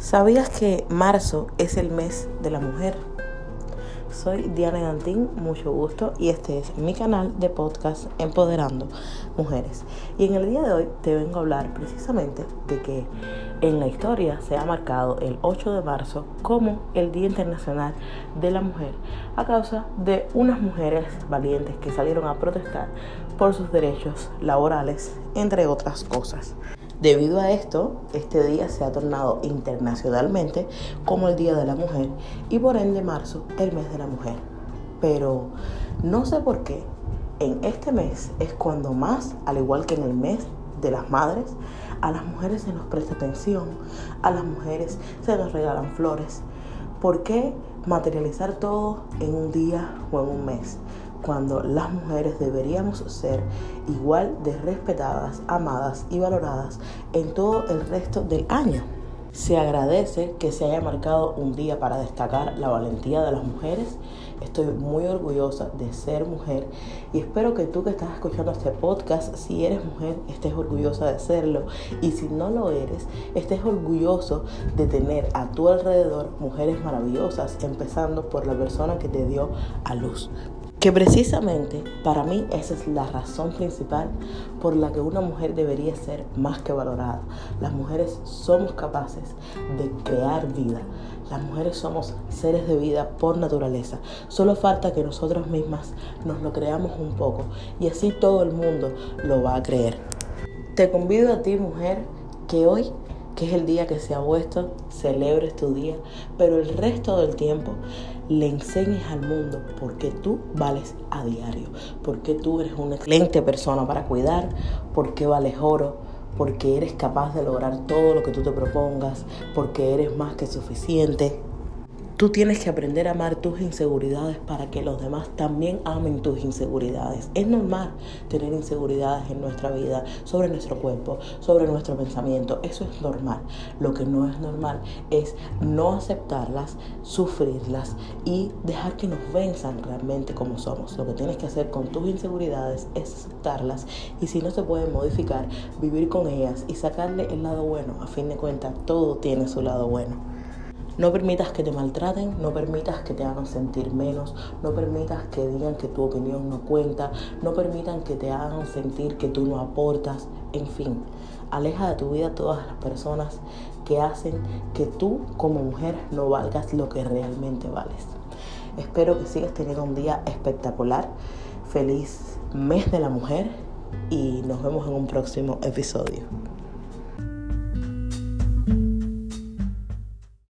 ¿Sabías que marzo es el mes de la mujer? Soy Diana Dantín, mucho gusto, y este es mi canal de podcast Empoderando Mujeres. Y en el día de hoy te vengo a hablar precisamente de que en la historia se ha marcado el 8 de marzo como el Día Internacional de la Mujer a causa de unas mujeres valientes que salieron a protestar por sus derechos laborales, entre otras cosas. Debido a esto, este día se ha tornado internacionalmente como el Día de la Mujer y por ende marzo el mes de la mujer. Pero no sé por qué, en este mes es cuando más, al igual que en el mes de las madres, a las mujeres se nos presta atención, a las mujeres se nos regalan flores. ¿Por qué materializar todo en un día o en un mes? cuando las mujeres deberíamos ser igual de respetadas, amadas y valoradas en todo el resto del año. Se agradece que se haya marcado un día para destacar la valentía de las mujeres. Estoy muy orgullosa de ser mujer y espero que tú que estás escuchando este podcast, si eres mujer, estés orgullosa de serlo y si no lo eres, estés orgulloso de tener a tu alrededor mujeres maravillosas, empezando por la persona que te dio a luz. Que precisamente para mí esa es la razón principal por la que una mujer debería ser más que valorada. Las mujeres somos capaces de crear vida. Las mujeres somos seres de vida por naturaleza. Solo falta que nosotras mismas nos lo creamos un poco y así todo el mundo lo va a creer. Te convido a ti, mujer, que hoy que es el día que se ha puesto, celebres tu día, pero el resto del tiempo le enseñes al mundo por qué tú vales a diario, por qué tú eres una excelente persona para cuidar, por qué vales oro, porque eres capaz de lograr todo lo que tú te propongas, porque eres más que suficiente. Tú tienes que aprender a amar tus inseguridades para que los demás también amen tus inseguridades. Es normal tener inseguridades en nuestra vida, sobre nuestro cuerpo, sobre nuestro pensamiento. Eso es normal. Lo que no es normal es no aceptarlas, sufrirlas y dejar que nos venzan realmente como somos. Lo que tienes que hacer con tus inseguridades es aceptarlas y si no se pueden modificar, vivir con ellas y sacarle el lado bueno. A fin de cuentas, todo tiene su lado bueno. No permitas que te maltraten, no permitas que te hagan sentir menos, no permitas que digan que tu opinión no cuenta, no permitan que te hagan sentir que tú no aportas, en fin. Aleja de tu vida todas las personas que hacen que tú como mujer no valgas lo que realmente vales. Espero que sigas teniendo un día espectacular. Feliz mes de la mujer y nos vemos en un próximo episodio.